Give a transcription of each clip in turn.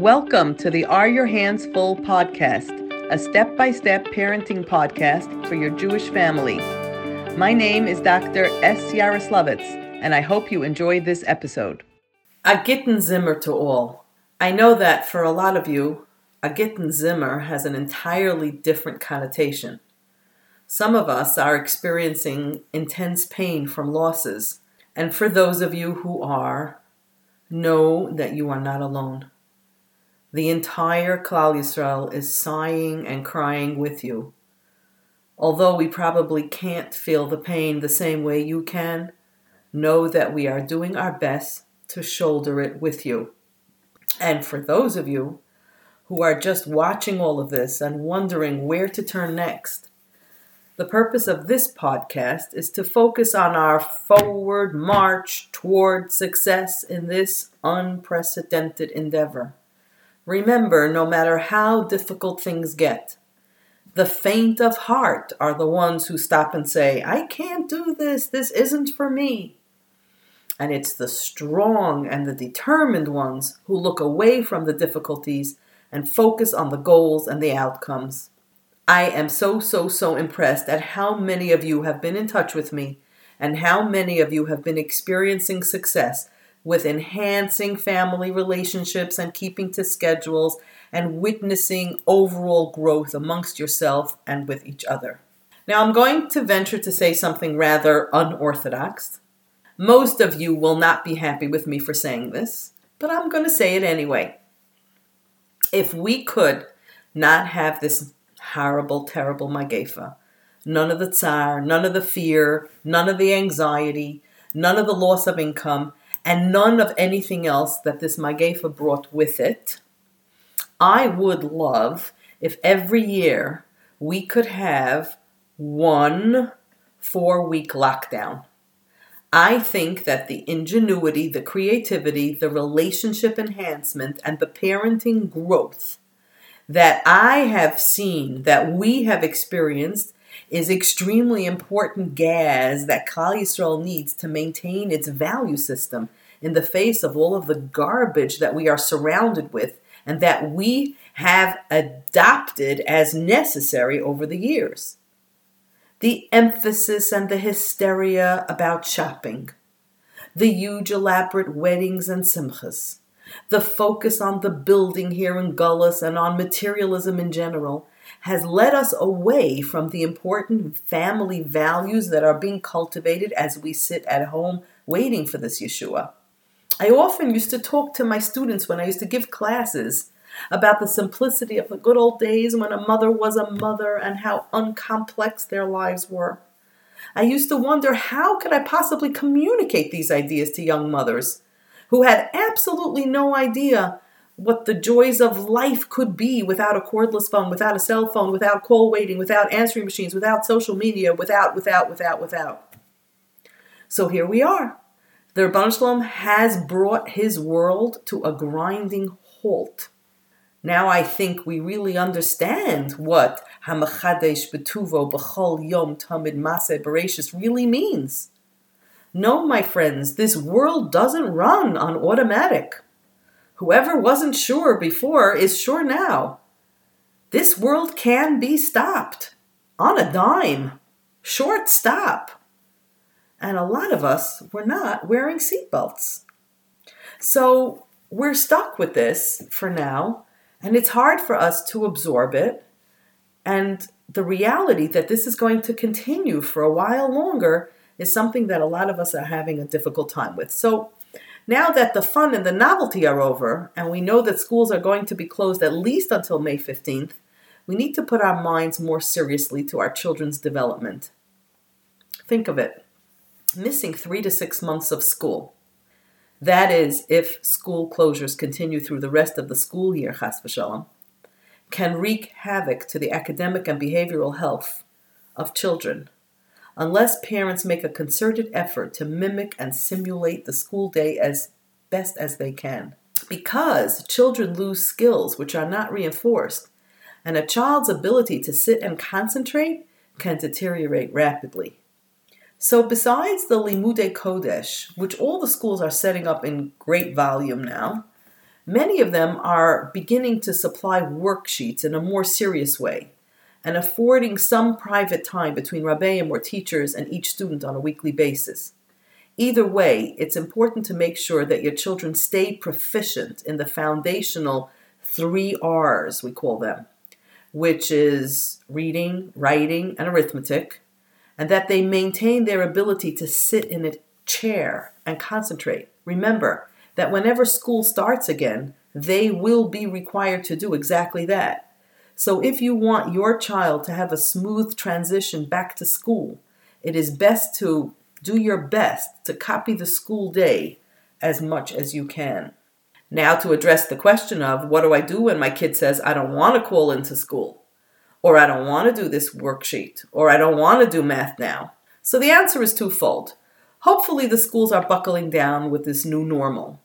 Welcome to the Are Your Hands Full podcast, a step by step parenting podcast for your Jewish family. My name is Dr. S. Yaroslavitz, and I hope you enjoy this episode. A Gitten Zimmer to all. I know that for a lot of you, a Gitten Zimmer has an entirely different connotation. Some of us are experiencing intense pain from losses, and for those of you who are, know that you are not alone. The entire Klal Yisrael is sighing and crying with you. Although we probably can't feel the pain the same way you can, know that we are doing our best to shoulder it with you. And for those of you who are just watching all of this and wondering where to turn next, the purpose of this podcast is to focus on our forward march toward success in this unprecedented endeavor. Remember, no matter how difficult things get, the faint of heart are the ones who stop and say, I can't do this, this isn't for me. And it's the strong and the determined ones who look away from the difficulties and focus on the goals and the outcomes. I am so, so, so impressed at how many of you have been in touch with me and how many of you have been experiencing success with enhancing family relationships and keeping to schedules and witnessing overall growth amongst yourself and with each other. Now, I'm going to venture to say something rather unorthodox. Most of you will not be happy with me for saying this, but I'm going to say it anyway. If we could not have this horrible, terrible Magefa, none of the tsar, none of the fear, none of the anxiety, none of the loss of income, and none of anything else that this Magefa brought with it. I would love if every year we could have one four week lockdown. I think that the ingenuity, the creativity, the relationship enhancement, and the parenting growth that I have seen, that we have experienced, is extremely important gas that Klal Yisrael needs to maintain its value system in the face of all of the garbage that we are surrounded with and that we have adopted as necessary over the years. The emphasis and the hysteria about shopping, the huge elaborate weddings and simchas, the focus on the building here in Gullus and on materialism in general has led us away from the important family values that are being cultivated as we sit at home waiting for this Yeshua. I often used to talk to my students when I used to give classes about the simplicity of the good old days when a mother was a mother and how uncomplex their lives were. I used to wonder how could I possibly communicate these ideas to young mothers who had absolutely no idea what the joys of life could be without a cordless phone, without a cell phone, without call waiting, without answering machines, without social media, without, without, without, without. So here we are. The Ribbono Shel Olam has brought his world to a grinding halt. Now I think we really understand what Hamachadesh Betuvo B'chol Yom Tamid Maseh Bereshis really means. No, my friends, this world doesn't run on automatic. Whoever wasn't sure before is sure now. This world can be stopped on a dime, short stop. And a lot of us were not wearing seatbelts. So we're stuck with this for now, and it's hard for us to absorb it. And the reality that this is going to continue for a while longer is something that a lot of us are having a difficult time with. So now that the fun and the novelty are over, and we know that schools are going to be closed at least until May 15th, we need to put our minds more seriously to our children's development. Think of it missing three to six months of school. That is, if school closures continue through the rest of the school year, chas v'shalom, can wreak havoc to the academic and behavioral health of children unless parents make a concerted effort to mimic and simulate the school day as best as they can. Because children lose skills which are not reinforced, and a child's ability to sit and concentrate can deteriorate rapidly. So, besides the Limude Kodesh, which all the schools are setting up in great volume now, Many of them are beginning to supply worksheets in a more serious way and affording some private time between Rabbeim or teachers and each student on a weekly basis. Either way, it's important to make sure that your children stay proficient in the foundational three R's, we call them, which is reading, writing, and arithmetic, and that they maintain their ability to sit in a chair and concentrate. Remember that whenever school starts again, they will be required to do exactly that. So if you want your child to have a smooth transition back to school, it is best to do your best to copy the school day as much as you can. Now, to address the question of what do I do when my kid says, I don't want to call into school, or I don't want to do this worksheet, or I don't want to do math now. So the answer is twofold. Hopefully, the schools are buckling down with this new normal.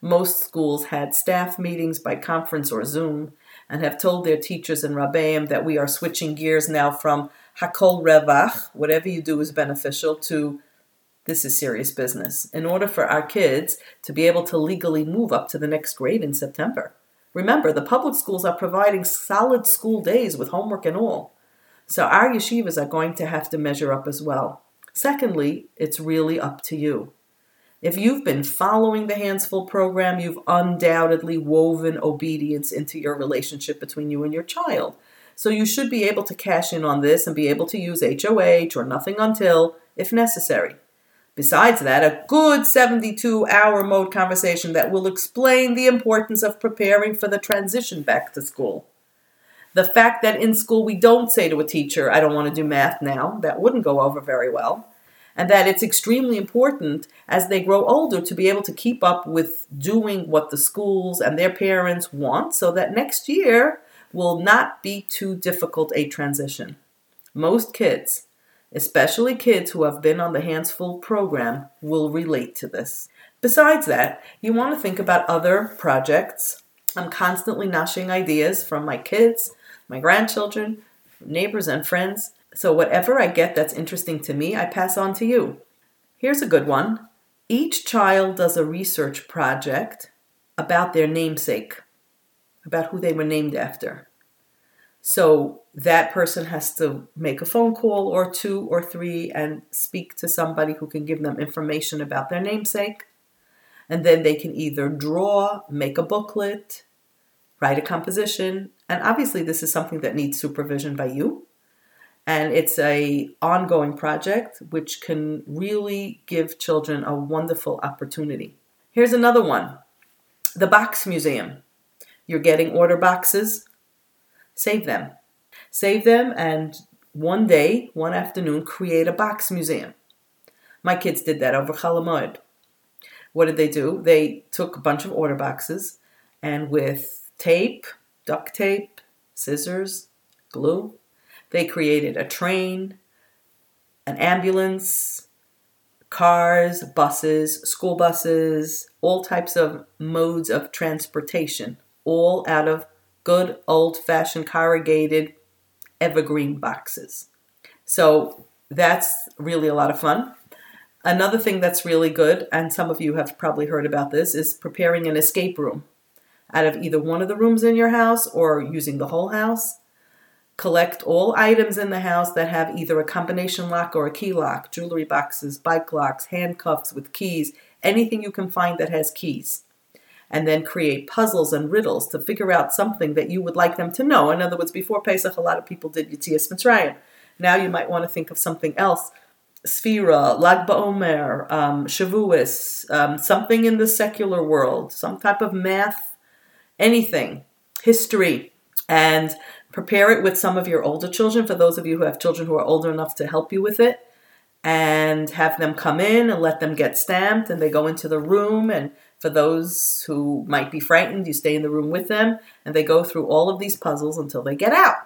Most schools had staff meetings by conference or Zoom, and have told their teachers and rabbeim that we are switching gears now from hakol revach, whatever you do is beneficial, to this is serious business, in order for our kids to be able to legally move up to the next grade in September. Remember, the public schools are providing solid school days with homework and all. So our yeshivas are going to have to measure up as well. Secondly, it's really up to you. If you've been following the Hands Full program, you've undoubtedly woven obedience into your relationship between you and your child. So you should be able to cash in on this and be able to use HOH or nothing until if necessary. Besides that, a good 72 hour mode conversation that will explain the importance of preparing for the transition back to school. The fact that in school we don't say to a teacher, I don't want to do math now, that wouldn't go over very well and that it's extremely important as they grow older to be able to keep up with doing what the schools and their parents want so that next year will not be too difficult a transition. Most kids, especially kids who have been on the Hands Full program, will relate to this. Besides that, you want to think about other projects. I'm constantly noshing ideas from my kids, my grandchildren, neighbors, and friends so, whatever I get that's interesting to me, I pass on to you. Here's a good one each child does a research project about their namesake, about who they were named after. So, that person has to make a phone call or two or three and speak to somebody who can give them information about their namesake. And then they can either draw, make a booklet, write a composition. And obviously, this is something that needs supervision by you and it's a ongoing project which can really give children a wonderful opportunity. Here's another one. The Box Museum. You're getting order boxes, save them. Save them and one day, one afternoon, create a box museum. My kids did that over Chalamoid. What did they do? They took a bunch of order boxes and with tape, duct tape, scissors, glue, they created a train, an ambulance, cars, buses, school buses, all types of modes of transportation, all out of good old fashioned corrugated evergreen boxes. So that's really a lot of fun. Another thing that's really good, and some of you have probably heard about this, is preparing an escape room out of either one of the rooms in your house or using the whole house. Collect all items in the house that have either a combination lock or a key lock jewelry boxes, bike locks, handcuffs with keys, anything you can find that has keys. And then create puzzles and riddles to figure out something that you would like them to know. In other words, before Pesach, a lot of people did Yitzias Mitzrayim. Now you might want to think of something else. Sphira, Lag BaOmer, um, Shavuos, um, something in the secular world, some type of math, anything, history. And Prepare it with some of your older children, for those of you who have children who are older enough to help you with it, and have them come in and let them get stamped. And they go into the room. And for those who might be frightened, you stay in the room with them and they go through all of these puzzles until they get out.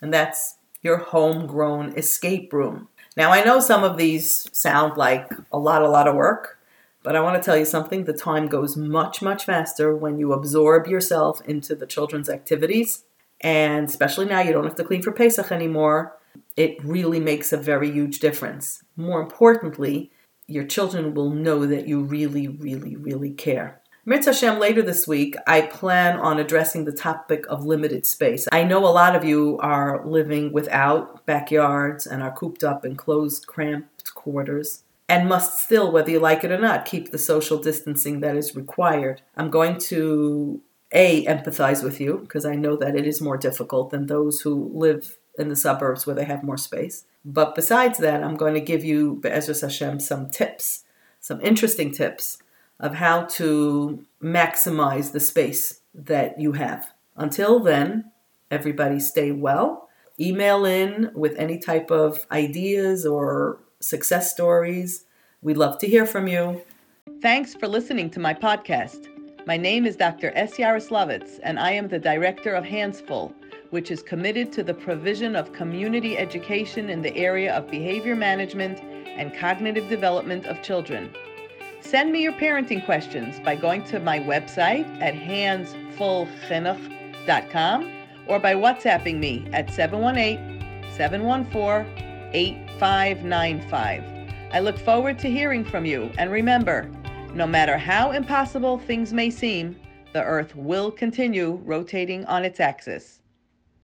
And that's your homegrown escape room. Now, I know some of these sound like a lot, a lot of work, but I want to tell you something. The time goes much, much faster when you absorb yourself into the children's activities and especially now, you don't have to clean for Pesach anymore. It really makes a very huge difference. More importantly, your children will know that you really, really, really care. Mirz Hashem, later this week, I plan on addressing the topic of limited space. I know a lot of you are living without backyards and are cooped up in closed, cramped quarters and must still, whether you like it or not, keep the social distancing that is required. I'm going to A, empathize with you because I know that it is more difficult than those who live in the suburbs where they have more space. But besides that, I'm going to give you, Be'ezras Hashem, some tips, some interesting tips of how to maximize the space that you have. Until then, everybody stay well. Email in with any type of ideas or success stories. We'd love to hear from you. Thanks for listening to my podcast. My name is Dr. S. Yaroslavitz, and I am the director of Handsful, which is committed to the provision of community education in the area of behavior management and cognitive development of children. Send me your parenting questions by going to my website at handsfulchinuch.com or by WhatsApping me at 718 714 8595. I look forward to hearing from you, and remember, no matter how impossible things may seem, the Earth will continue rotating on its axis.